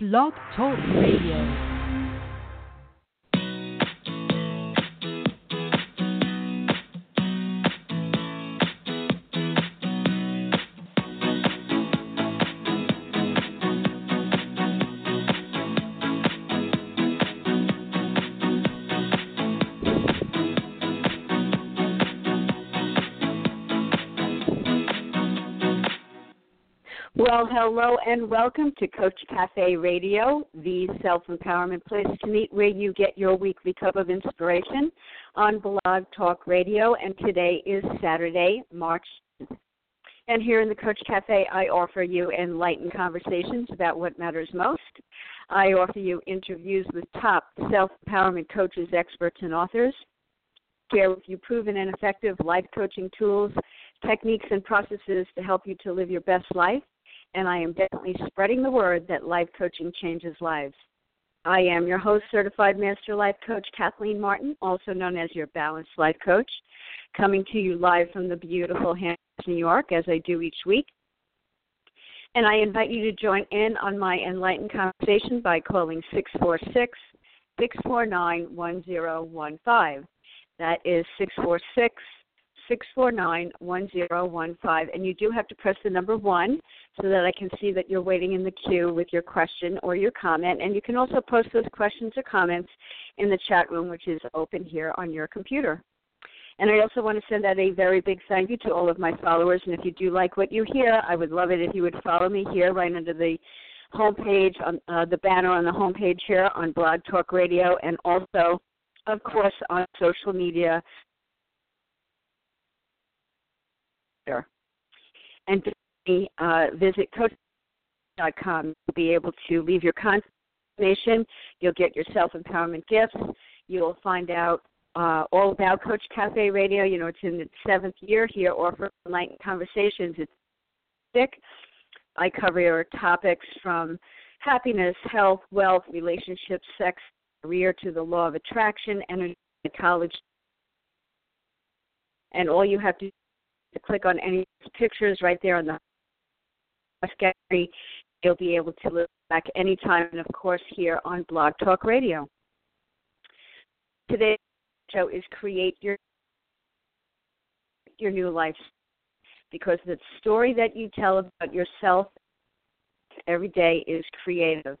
Blog Talk Radio. Hello and welcome to Coach Cafe Radio, the self empowerment place to meet where you get your weekly cup of inspiration on Blog Talk Radio. And today is Saturday, March. And here in the Coach Cafe, I offer you enlightened conversations about what matters most. I offer you interviews with top self empowerment coaches, experts, and authors. Share with you proven and effective life coaching tools, techniques, and processes to help you to live your best life and I am definitely spreading the word that life coaching changes lives. I am your host, Certified Master Life Coach Kathleen Martin, also known as your Balanced Life Coach, coming to you live from the beautiful Hamptons, New York, as I do each week. And I invite you to join in on my enlightened conversation by calling 646 649 1015. That is 646 649 1015. And you do have to press the number one so that I can see that you're waiting in the queue with your question or your comment. And you can also post those questions or comments in the chat room, which is open here on your computer. And I also want to send out a very big thank you to all of my followers. And if you do like what you hear, I would love it if you would follow me here right under the homepage, on uh, the banner on the homepage here on Blog Talk Radio, and also, of course, on social media and uh, visit coach.com. You'll be able to leave your contact information. You'll get your self empowerment gifts. You'll find out uh, all about Coach Cafe Radio. You know, it's in its seventh year here, offering enlightened conversations. It's sick. I cover topics from happiness, health, wealth, relationships, sex, career to the law of attraction, energy, psychology. And all you have to to click on any pictures right there on the gallery. You'll be able to look back anytime, and of course, here on Blog Talk Radio. Today's show is create your your new life because the story that you tell about yourself every day is creative.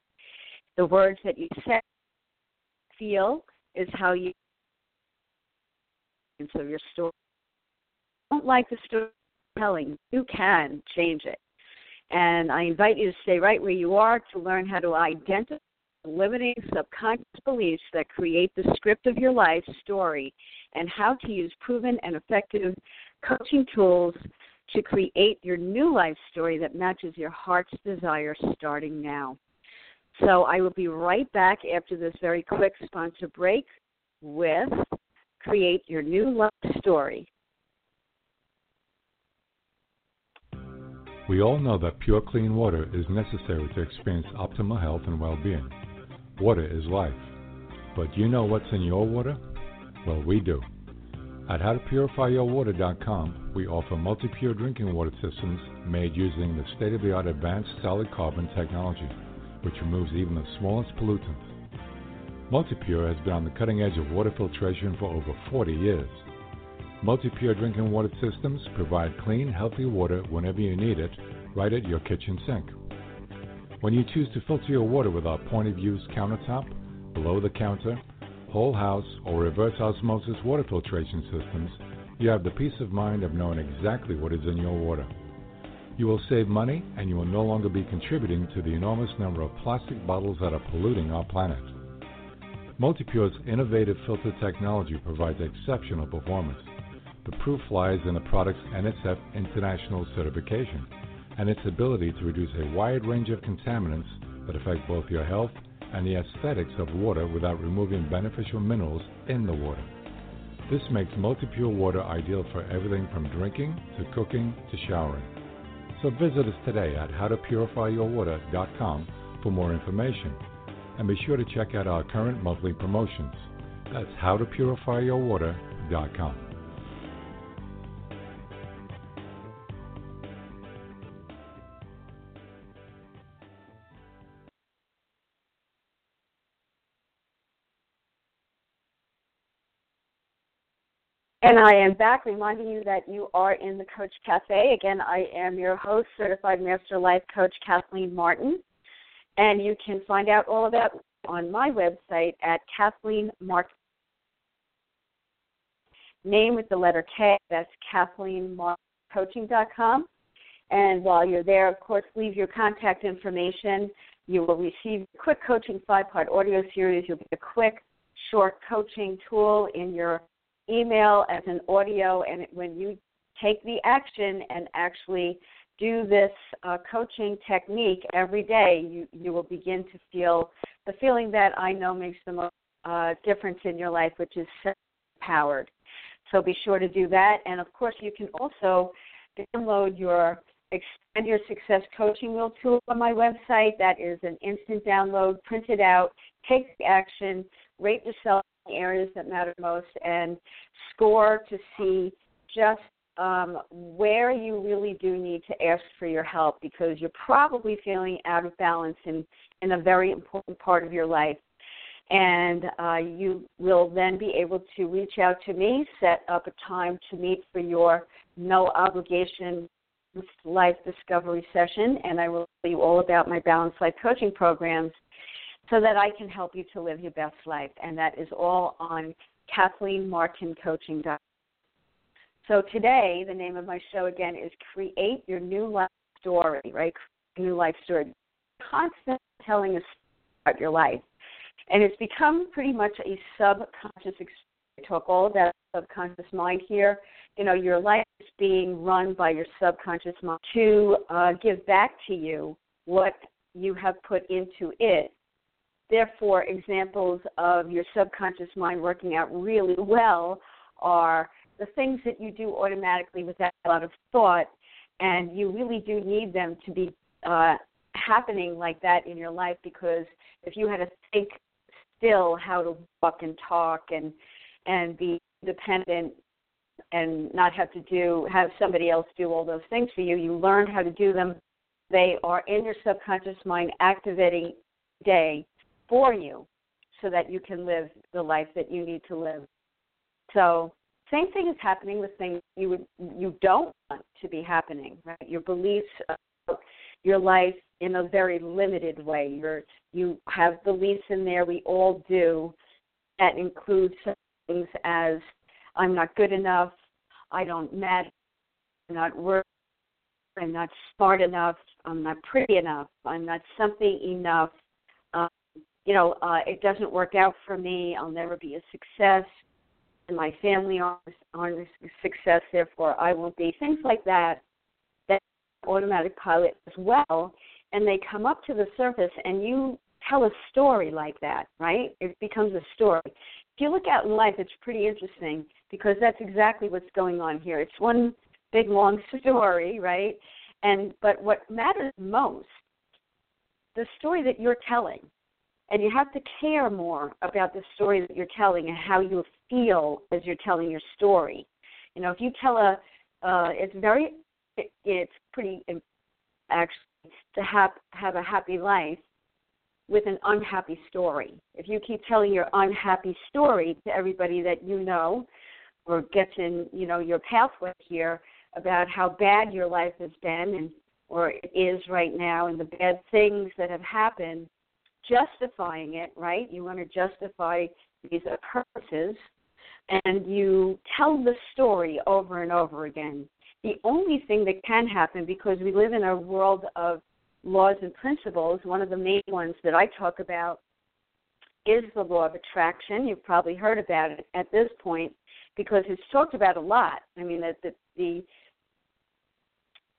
The words that you say, feel, is how you. And so your story don't like the storytelling, you can change it. And I invite you to stay right where you are to learn how to identify limiting subconscious beliefs that create the script of your life story and how to use proven and effective coaching tools to create your new life story that matches your heart's desire starting now. So I will be right back after this very quick sponsor break with Create Your New Life Story. We all know that pure clean water is necessary to experience optimal health and well being. Water is life. But do you know what's in your water? Well, we do. At howtopurifyyourwater.com, we offer multi pure drinking water systems made using the state of the art advanced solid carbon technology, which removes even the smallest pollutants. MultiPure has been on the cutting edge of water filtration for over 40 years. Multi-Pure drinking water systems provide clean, healthy water whenever you need it, right at your kitchen sink. When you choose to filter your water with our point of use countertop, below the counter, whole house, or reverse osmosis water filtration systems, you have the peace of mind of knowing exactly what is in your water. You will save money and you will no longer be contributing to the enormous number of plastic bottles that are polluting our planet. Multipure's innovative filter technology provides exceptional performance the proof lies in the product's NSF International certification and its ability to reduce a wide range of contaminants that affect both your health and the aesthetics of water without removing beneficial minerals in the water. This makes multi-pure water ideal for everything from drinking to cooking to showering. So visit us today at howtopurifyyourwater.com for more information and be sure to check out our current monthly promotions. That's howtopurifyyourwater.com. And I am back reminding you that you are in the Coach Cafe. Again, I am your host, Certified Master Life Coach Kathleen Martin. And you can find out all about on my website at Kathleen Martin. Name with the letter K, that's KathleenMartinCoaching.com. And while you're there, of course, leave your contact information. You will receive a quick coaching five part audio series. You'll get a quick, short coaching tool in your email as an audio. And when you take the action and actually do this uh, coaching technique every day, you, you will begin to feel the feeling that I know makes the most uh, difference in your life, which is self-powered. So be sure to do that. And of course, you can also download your Expand Your Success Coaching Wheel tool on my website. That is an instant download, print it out, take action, rate yourself the areas that matter most, and score to see just um, where you really do need to ask for your help because you're probably feeling out of balance in, in a very important part of your life. And uh, you will then be able to reach out to me, set up a time to meet for your no obligation life discovery session, and I will tell you all about my balanced life coaching programs so that I can help you to live your best life. And that is all on KathleenMartinCoaching.com. So today, the name of my show again is Create Your New Life Story, right? New life story. Constant telling a story about your life. And it's become pretty much a subconscious experience. I talk all about subconscious mind here. You know, your life is being run by your subconscious mind to uh, give back to you what you have put into it. Therefore, examples of your subconscious mind working out really well are the things that you do automatically without a lot of thought, and you really do need them to be uh, happening like that in your life because if you had to think still how to walk and talk and and be independent and not have to do have somebody else do all those things for you you learn how to do them. They are in your subconscious mind activating day for you so that you can live the life that you need to live. So same thing is happening with things you would you don't want to be happening right? Your beliefs about your life in a very limited way. You're you have beliefs in there. We all do. That include things as i'm not good enough. I don't matter i'm not worth i'm not smart enough. I'm not pretty enough. I'm not something enough you know uh, it doesn't work out for me i'll never be a success and my family aren't, aren't a success, therefore I won't be. Things like that, that automatic pilot as well, and they come up to the surface, and you tell a story like that, right? It becomes a story. If you look out in life, it's pretty interesting because that's exactly what's going on here. It's one big long story, right? And but what matters most, the story that you're telling and you have to care more about the story that you're telling and how you feel as you're telling your story. You know, if you tell a, uh, it's very, it, it's pretty actually to have have a happy life with an unhappy story. If you keep telling your unhappy story to everybody that you know, or gets in, you know, your pathway here about how bad your life has been and or it is right now and the bad things that have happened justifying it, right? You want to justify these occurrences, and you tell the story over and over again. The only thing that can happen, because we live in a world of laws and principles, one of the main ones that I talk about is the law of attraction. You've probably heard about it at this point because it's talked about a lot. I mean, the, the, the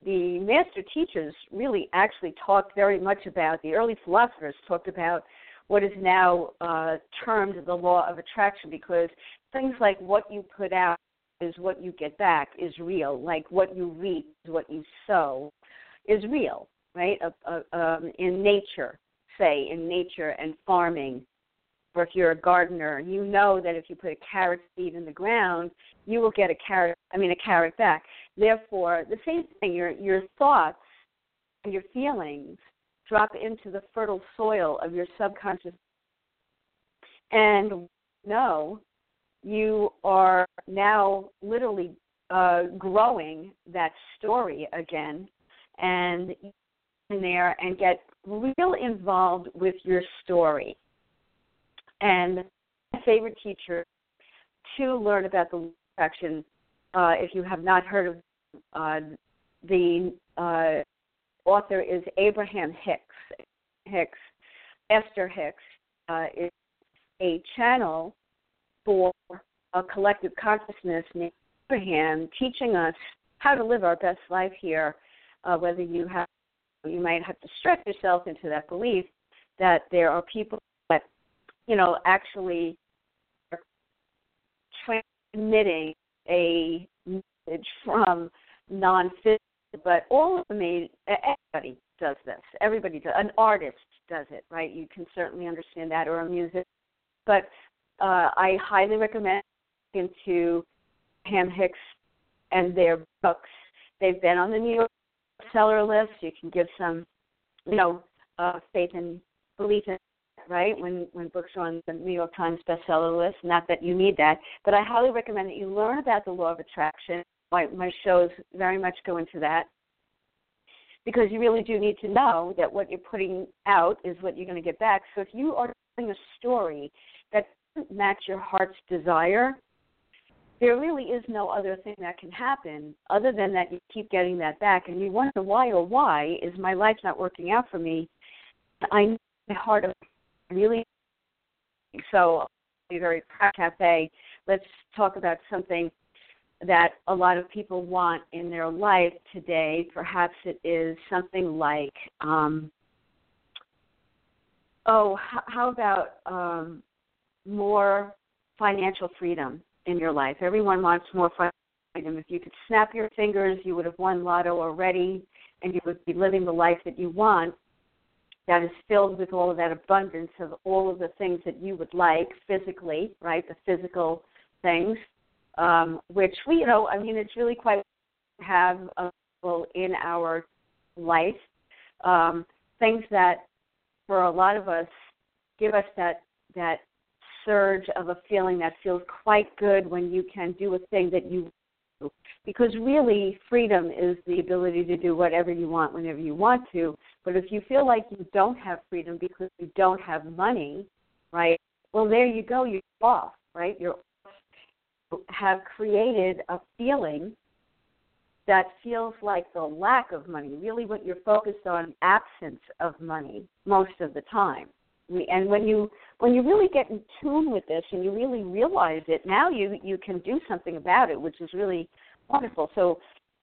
the master teachers really actually talked very much about, the early philosophers talked about what is now uh, termed the law of attraction because things like what you put out is what you get back is real, like what you reap is what you sow is real, right? Uh, uh, um, in nature, say, in nature and farming, or if you're a gardener, you know that if you put a carrot seed in the ground, you will get a carrot. I mean, a carrot back. Therefore, the same thing. Your your thoughts and your feelings drop into the fertile soil of your subconscious, and know you are now literally uh, growing that story again and in there and get real involved with your story. And my favorite teacher to learn about the attraction, uh, if you have not heard of uh, the uh, author is Abraham Hicks. Hicks, Esther Hicks, uh, is a channel for a collective consciousness named Abraham, teaching us how to live our best life here. Uh, whether you have, you might have to stretch yourself into that belief that there are people that, you know, actually are transmitting a message from non-physical but all of made everybody does this. Everybody does. An artist does it, right? You can certainly understand that, or a music. But uh, I highly recommend into Ham Hicks and their books. They've been on the New York seller list. You can give some, you know, uh, faith and belief in right? When when books are on the New York Times bestseller list. Not that you need that, but I highly recommend that you learn about the law of attraction my, my shows very much go into that because you really do need to know that what you're putting out is what you're going to get back. So if you are telling a story that doesn't match your heart's desire, there really is no other thing that can happen other than that you keep getting that back and you wonder why or why is my life not working out for me. I know my heart of really so be very proud cafe. Let's talk about something that a lot of people want in their life today. Perhaps it is something like, um, oh, h- how about um, more financial freedom in your life? Everyone wants more financial freedom. If you could snap your fingers, you would have won lotto already, and you would be living the life that you want. That is filled with all of that abundance of all of the things that you would like physically, right? The physical things um, which we, you know, I mean, it's really quite have available in our life. Um, things that, for a lot of us, give us that that surge of a feeling that feels quite good when you can do a thing that you do. because really freedom is the ability to do whatever you want whenever you want to but if you feel like you don't have freedom because you don't have money right well there you go you're off right you're have created a feeling that feels like the lack of money. Really, what you're focused on, absence of money most of the time. And when you when you really get in tune with this and you really realize it, now you you can do something about it, which is really wonderful. So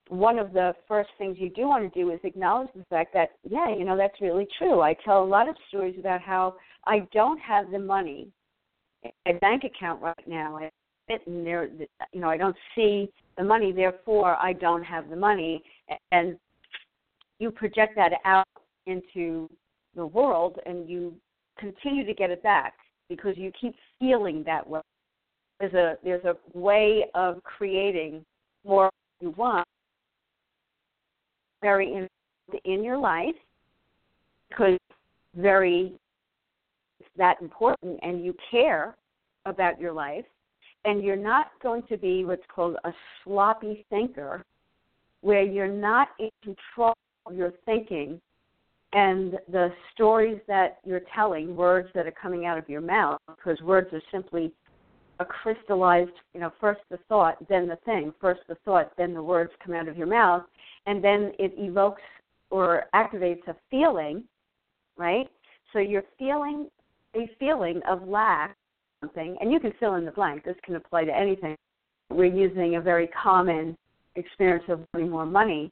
one of the first things you do want to do is acknowledge the fact that yeah, you know that's really true. I tell a lot of stories about how I don't have the money in my bank account right now it and there you know i don't see the money therefore i don't have the money. And you project that out into the world and you continue to get it back because you keep feeling that way. There's a there's a way of creating more you want. Very in, in your life because very that important and you care about your life and you're not going to be what's called a sloppy thinker, where you're not in control of your thinking and the stories that you're telling, words that are coming out of your mouth, because words are simply a crystallized, you know, first the thought, then the thing, first the thought, then the words come out of your mouth, and then it evokes or activates a feeling, right? So you're feeling a feeling of lack something, and you can fill in the blank. This can apply to anything. We're using a very common experience of wanting more money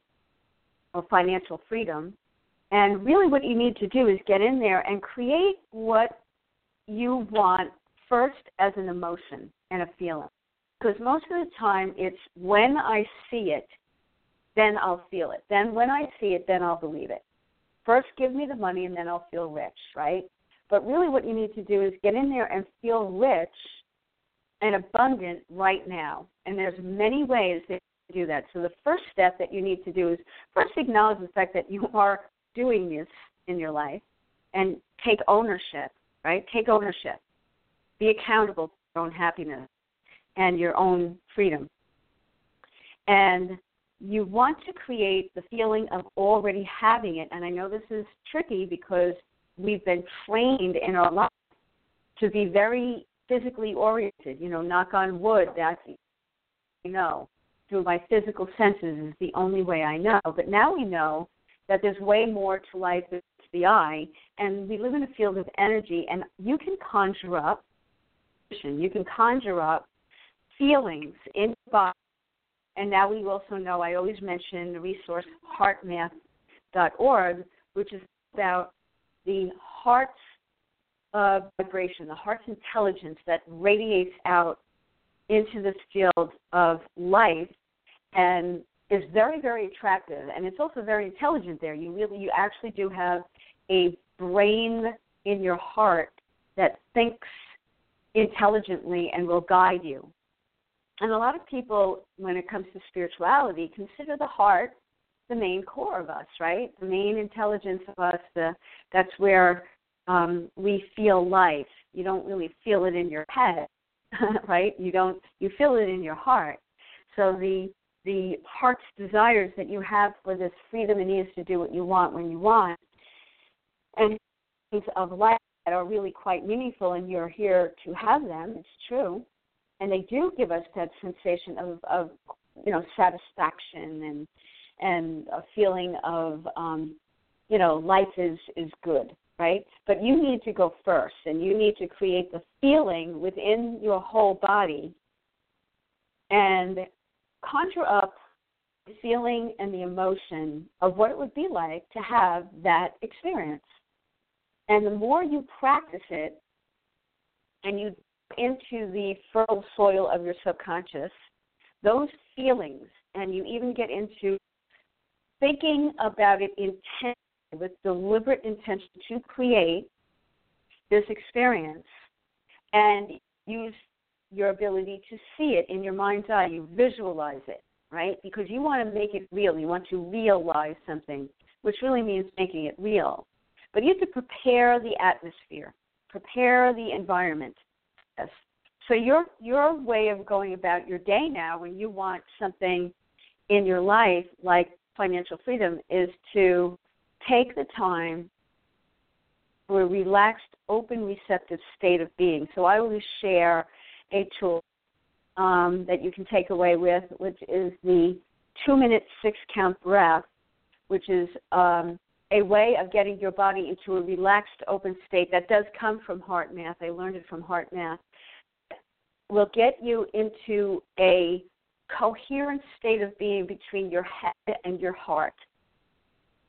or financial freedom. And really, what you need to do is get in there and create what you want first as an emotion and a feeling. Because most of the time, it's when I see it, then I'll feel it. Then when I see it, then I'll believe it. First, give me the money, and then I'll feel rich, right? But really, what you need to do is get in there and feel rich and abundant right now. And there's many ways to do that. So the first step that you need to do is first acknowledge the fact that you are doing this in your life and take ownership, right? Take ownership. Be accountable for your own happiness. and your own freedom. And you want to create the feeling of already having it. And I know this is tricky because we've been trained in our life to be very physically oriented. You know, knock on wood, that's you know through my physical senses is the only way I know. But now we know that there's way more to life than the eye, and we live in a field of energy, and you can conjure up, you can conjure up feelings in your body. And now we also know, I always mention the resource heartmath.org, which is about the heart's uh, vibration, the heart's intelligence that radiates out into this field of life and is very, very attractive. And it's also very intelligent there. You really, you actually do have a brain in your heart that thinks intelligently and will guide you. And a lot of people, when it comes to spirituality, consider the heart the main core of us, right? The main intelligence of us. The that's where um, we feel life. You don't really feel it in your head, right? You don't. You feel it in your heart. So the the heart's desires that you have for this freedom and ease to do what you want when you want, and things of life that are really quite meaningful, and you're here to have them. It's true, and they do give us that sensation of of you know satisfaction and and a feeling of um, you know life is is good right? But you need to go first and you need to create the feeling within your whole body and conjure up the feeling and the emotion of what it would be like to have that experience. And the more you practice it and you into the fertile soil of your subconscious those feelings and you even get into thinking about it intentionally with deliberate intention to create this experience and use your ability to see it in your mind's eye. You visualize it, right? Because you want to make it real. You want to realize something, which really means making it real. But you have to prepare the atmosphere, prepare the environment. Yes. So your your way of going about your day now, when you want something in your life like financial freedom is to take the time for a relaxed, open, receptive state of being. So I always share a tool um, that you can take away with, which is the two minute six count breath, which is um, a way of getting your body into a relaxed, open state that does come from HeartMath. I learned it from HeartMath. Will get you into a coherent state of being between your head and your heart.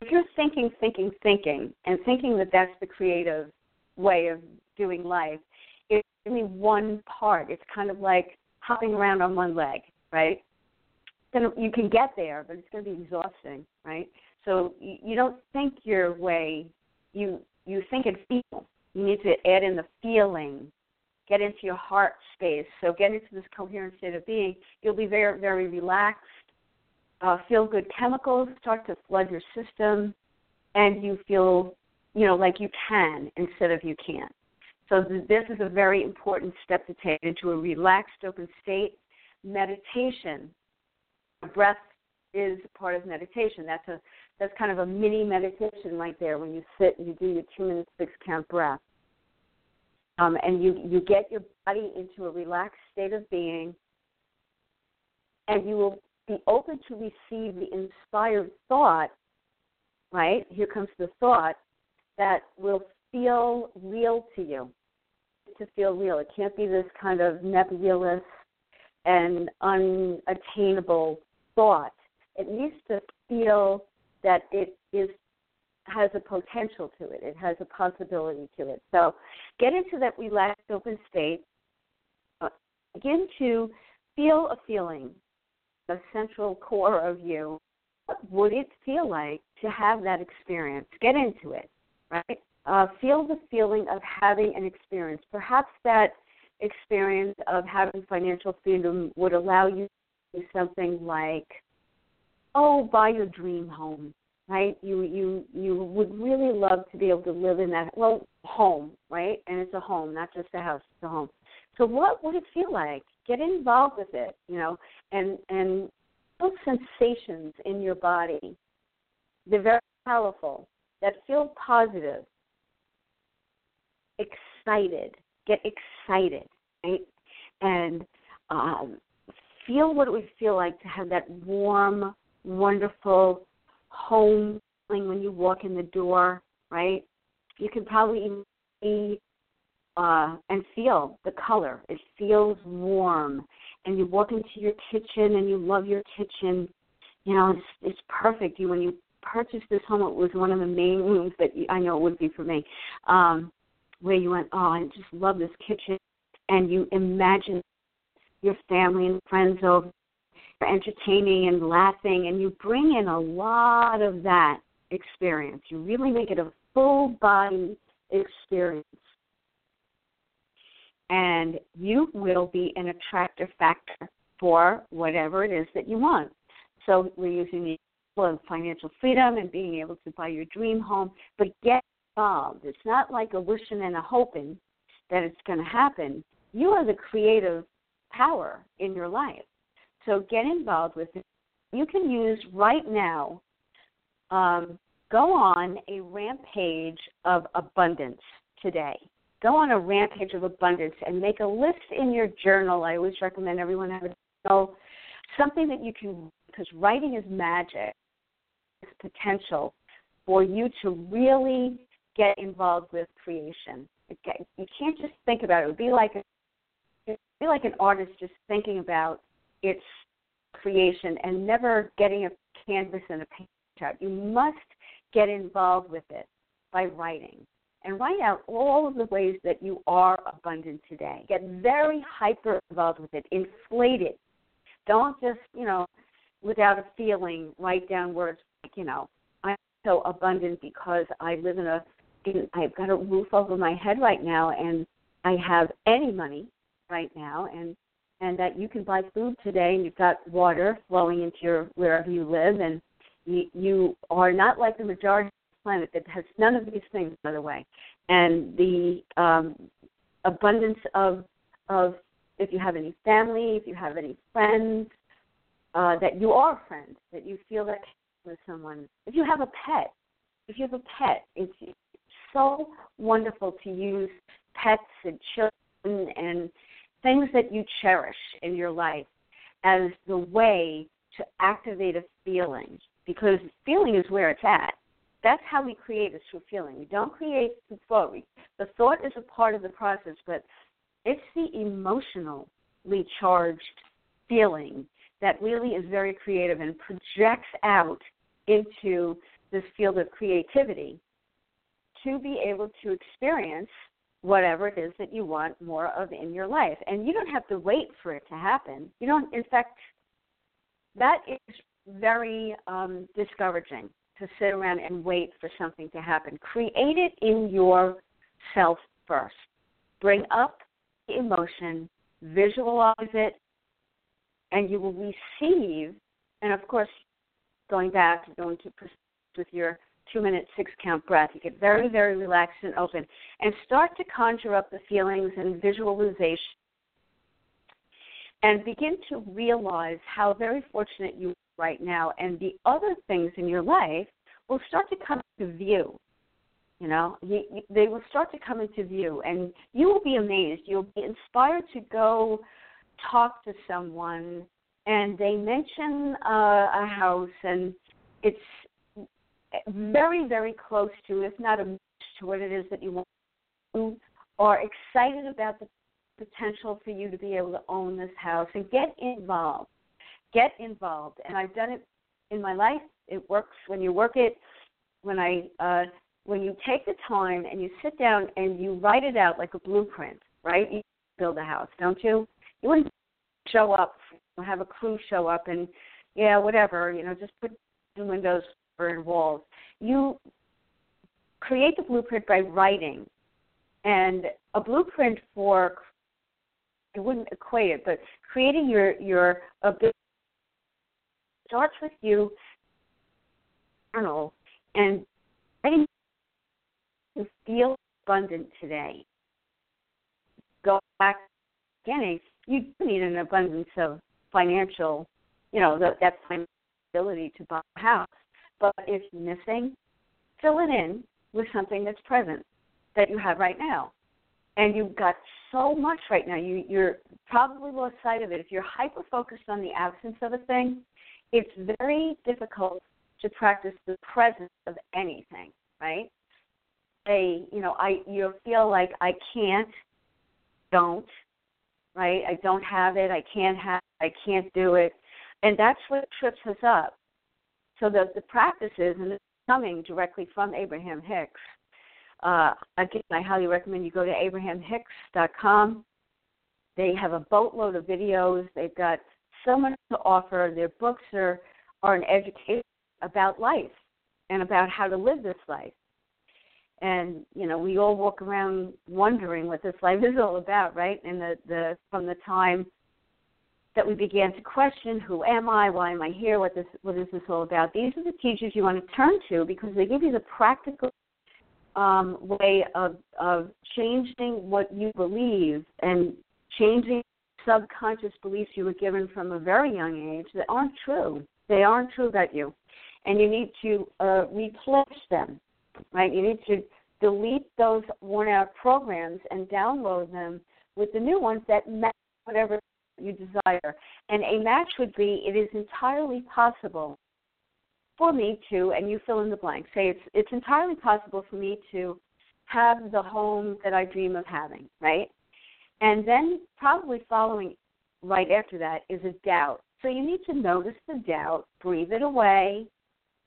If you're thinking, thinking, thinking, and thinking that that's the creative way of doing life, it's only one part. It's kind of like hopping around on one leg, right? Then you can get there, but it's going to be exhausting, right? So you, don't think your way. You you think and feel. You need to add in the feeling get into your heart space. So get into this coherent state of being. You'll be very, very relaxed. Uh, feel good chemicals start to flood your system, and you feel, you know, like you can instead of you can't. So th- this is a very important step to take into a relaxed, open state. Meditation, breath is part of meditation. That's a that's kind of a mini meditation right there when you sit and you do your two minute six count breath um, and you you get your body into a relaxed state of being, and you will be open to receive the inspired thought. Right here comes the thought that will feel real to you. To feel real, it can't be this kind of nebulous and unattainable thought. It needs to feel that it is has a potential to it. It has a possibility to it. So get into that relaxed, open state. Uh, begin to feel a feeling, the central core of you. What would it feel like to have that experience? Get into it, right? Uh, feel the feeling of having an experience. Perhaps that experience of having financial freedom would allow you to do something like, oh, buy your dream home right? You you you would really love to be able to live in that well home, right? And it's a home, not just a house, it's a home. So what would it feel like? Get involved with it, you know, and and feel sensations in your body. They're very powerful. That feel positive, excited. Get excited, right? And um, feel what it would feel like to have that warm, wonderful home feeling when you walk in the door, right? You can probably see uh, and feel the color. It feels warm. And you walk into your kitchen and you love your kitchen. You know, it's, it's perfect. You when you purchased this home, it was one of the main rooms that you, I know it would be for me, um, where you went, oh, I just love this kitchen, and you imagine your family and friends over, entertaining and laughing, and you bring in a lot of that experience. You really make it a full body experience. And you will be an attractive factor for whatever it is that you want. So we're using the of financial freedom and being able to buy your dream home, but get involved. It's not like a wishing and a hoping that it's going to happen. You are the creative power in your life. So get involved with it. You can use right now um, go on a rampage of abundance today. Go on a rampage of abundance and make a list in your journal. I always recommend everyone have a journal, something that you can, because writing is magic. It's potential for you to really get involved with creation. You can't just think about it. It would be like a, be like an artist just thinking about its creation and never getting a canvas and a paint out. You must get involved with it by writing. And write out all of the ways that you are abundant today. Get very hyper involved with it. Inflate it. Don't just, you know, without a feeling, write down words like, you know, I'm so abundant because I live in a, in, I've got a roof over my head right now, and I have any money right now, and and that you can buy food today, and you've got water flowing into your wherever you live, and you, you are not like the majority of the planet that has none of these things, by the way. And the um, abundance of of if you have any family, if you have any friends, uh, that you are friends, that you feel that with someone. If you have a pet, if you have a pet, it's so wonderful to use pets and children and things that you cherish in your life as the way to activate a feeling because feeling is where it's at. That's how we create is through feeling. We don't create the thought. The thought is a part of the process, but it's the emotionally charged feeling that really is very creative and projects out into this field of creativity to be able to experience whatever it is that you want more of in your life. And you don't have to wait for it to happen. You don't, in fact, that is very um, discouraging to sit around and wait for something to happen. Create it in yourself first. Bring up the emotion, visualize it, and you will receive. And of course, going back, going to with your two minute six count breath. You get very, very relaxed and open and start to conjure up the feelings and visualization and begin to realize how very fortunate you are right now, and the other things in your life will start to come into view. You know, they will start to come into view, and you will be amazed. You'll be inspired to go talk to someone, and they mention uh, a house, and it's very, very close to, if not a match to what it is that you want. You are excited about the potential for you to be able to own this house and get involved get involved. And I've done it in my life. It works when you work it. When I uh, when you take the time and you sit down and you write it out like a blueprint, right? You build a house, don't you? You wouldn't show up, have a crew show up, and yeah, whatever, you know, just put in windows in walls. You create the blueprint by writing, and a blueprint for I wouldn't equate it, but creating your your ability starts with you, journal, and letting you feel abundant today. Go back beginning, you do need an abundance of financial, you know, the, that ability to buy a house. But if missing, fill it in with something that's present that you have right now. And you've got so much right now. You you're probably lost sight of it. If you're hyper focused on the absence of a thing, it's very difficult to practice the presence of anything, right? They, you know, I you feel like I can't, don't, right? I don't have it. I can't have. I can't do it, and that's what trips us up. So the the practices, and it's coming directly from Abraham Hicks. Uh, again, I highly recommend you go to abrahamhicks.com. They have a boatload of videos. They've got so much to offer. Their books are are an education about life and about how to live this life. And you know, we all walk around wondering what this life is all about, right? And the the from the time that we began to question who am I, why am I here, what this what is this all about. These are the teachers you want to turn to because they give you the practical um, way of of changing what you believe and changing subconscious beliefs you were given from a very young age that aren't true. They aren't true about you, and you need to uh, replace them. Right? You need to delete those worn out programs and download them with the new ones that match whatever you desire. And a match would be it is entirely possible for me to, and you fill in the blank, say it's it's entirely possible for me to have the home that I dream of having, right? And then probably following right after that is a doubt. So you need to notice the doubt, breathe it away,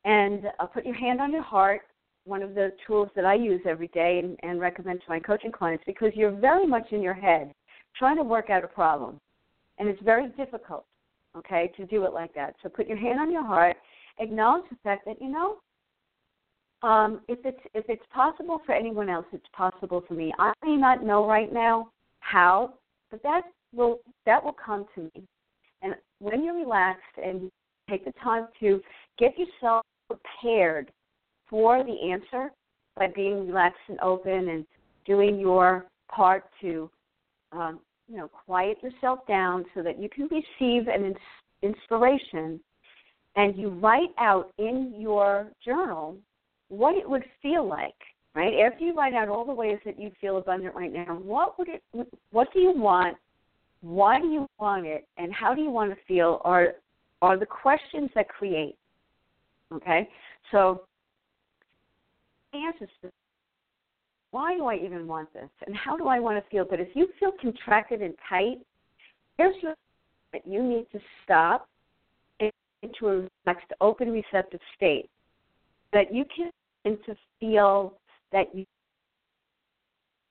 and uh, put your hand on your heart. One of the tools that I use every day and, and recommend to my coaching clients because you're very much in your head trying to work out a problem and it's very difficult, okay, to do it like that. So put your hand on your heart, acknowledge the fact that you know, um, if it's if it's possible for anyone else, it's possible for me. I may not know right now how, but that will that will come to me. And when you're relaxed and take the time to get yourself prepared for the answer by being relaxed and open and doing your part to um, you know, quiet yourself down so that you can receive an ins- inspiration and you write out in your journal what it would feel like, right? After you write out all the ways that you feel abundant right now, what would it what do you want? Why do you want it? And how do you want to feel are are the questions that create. Okay? So answers to why do I even want this? And how do I want to feel? But if you feel contracted and tight, here's your you need to stop into a relaxed, open, receptive state. That you can to feel that you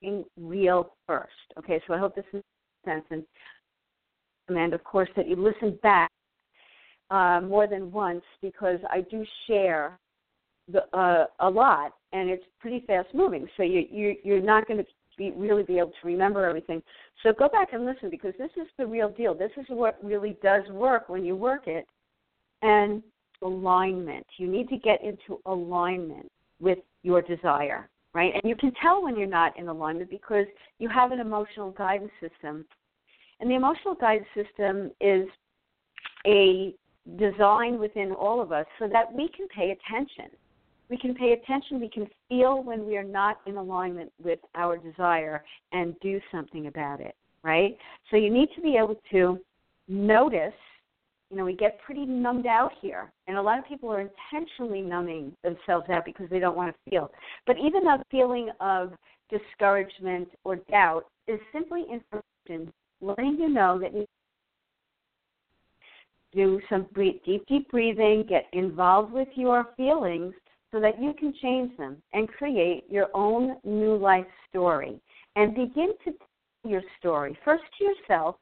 being real first. Okay, so I hope this makes sense. And, and of course, that you listen back uh, more than once because I do share the, uh, a lot, and it's pretty fast moving. So you, you you're not going to be really be able to remember everything. So go back and listen because this is the real deal. This is what really does work when you work it. And alignment. You need to get into alignment with your desire, right? And you can tell when you're not in alignment because you have an emotional guidance system. And the emotional guidance system is a design within all of us so that we can pay attention we can pay attention, we can feel when we are not in alignment with our desire and do something about it, right? So you need to be able to notice, you know, we get pretty numbed out here, and a lot of people are intentionally numbing themselves out because they don't want to feel. But even a feeling of discouragement or doubt is simply information letting you know that you do some deep, deep breathing, get involved with your feelings, so that you can change them and create your own new life story and begin to tell your story first to yourself.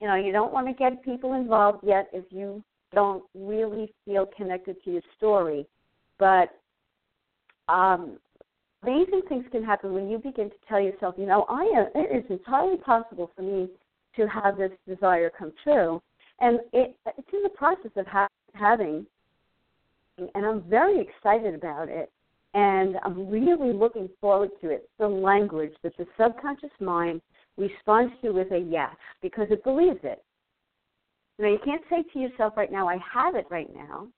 You know, you don't want to get people involved yet if you don't really feel connected to your story. But um, amazing things can happen when you begin to tell yourself, you know, I am, it is entirely possible for me to have this desire come true. And it, it's in the process of ha- having and I'm very excited about it. And I'm really looking forward to it. The language that the subconscious mind responds to with a yes because it believes it. Now you can't say to yourself right now, "I have it right now."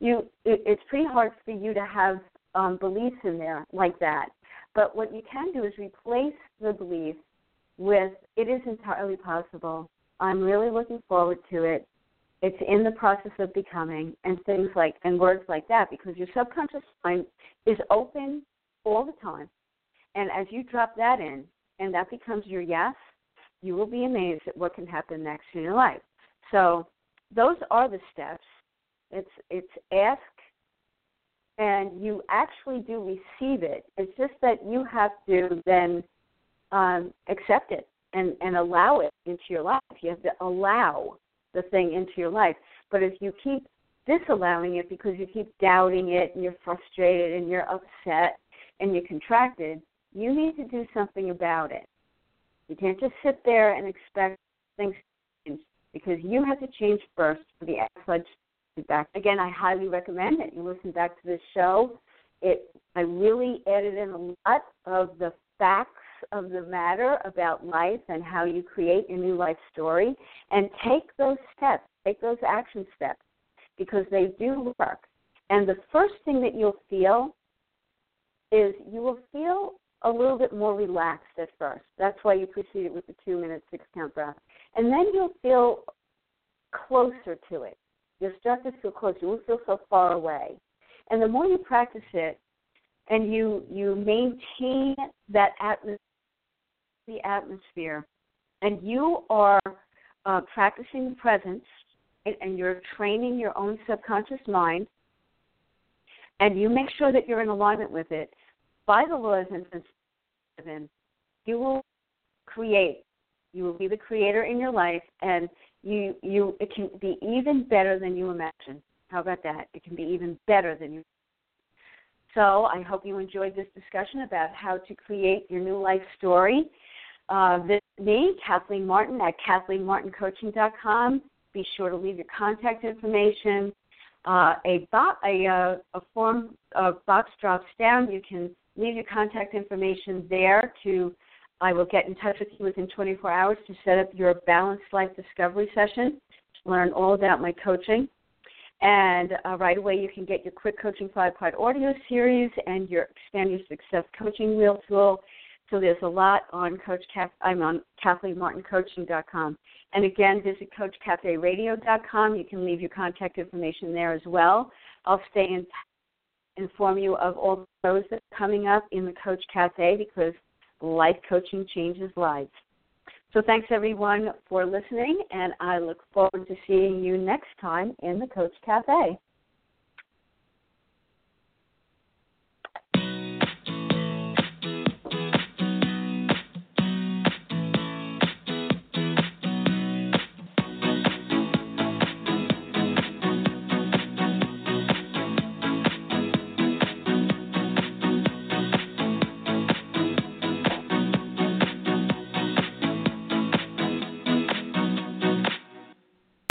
You, it, it's pretty hard for you to have um, beliefs in there like that. But what you can do is replace the belief with "It is entirely possible. I'm really looking forward to it. It's in the process of becoming," and things like and words like that, because your subconscious mind is open all the time. And as you drop that in, and that becomes your yes, you will be amazed at what can happen next in your life. So those are the steps. It's it's ask and you actually do receive it. It's just that you have to then um, accept it and, and allow it into your life. You have to allow the thing into your life. But if you keep disallowing it because you keep doubting it and you're frustrated and you're upset and you're contracted, you need to do something about it. You can't just sit there and expect things to change because you have to change first for the outside back. Again, I highly recommend that you listen back to this show. It I really added in a lot of the facts of the matter about life and how you create your new life story and take those steps, take those action steps because they do work. And the first thing that you'll feel is you will feel a little bit more relaxed at first. That's why you proceeded with the two minute six count breath. And then you'll feel closer to it. You'll start to feel closer. You won't feel so far away. And the more you practice it and you you maintain that atmosphere the atmosphere and you are uh, practicing presence and, and you're training your own subconscious mind and you make sure that you're in alignment with it by the laws and principles, you will create. You will be the creator in your life, and you you it can be even better than you imagine. How about that? It can be even better than you. So I hope you enjoyed this discussion about how to create your new life story. Uh, visit me, Kathleen Martin, at KathleenMartinCoaching.com. Be sure to leave your contact information. Uh, a, bo- a, uh, a form a box drops down. You can leave your contact information there to I will get in touch with you within 24 hours to set up your balanced life discovery session to learn all about my coaching. And uh, right away, you can get your quick coaching five part audio series and your expand your success coaching wheel tool. So there's a lot on Coach Kath- I'm on KathleenMartinCoaching.com. And again, visit CoachCafeRadio.com. You can leave your contact information there as well. I'll stay in inform you of all those that are coming up in the Coach Cafe because life coaching changes lives. So thanks everyone for listening, and I look forward to seeing you next time in the Coach Cafe.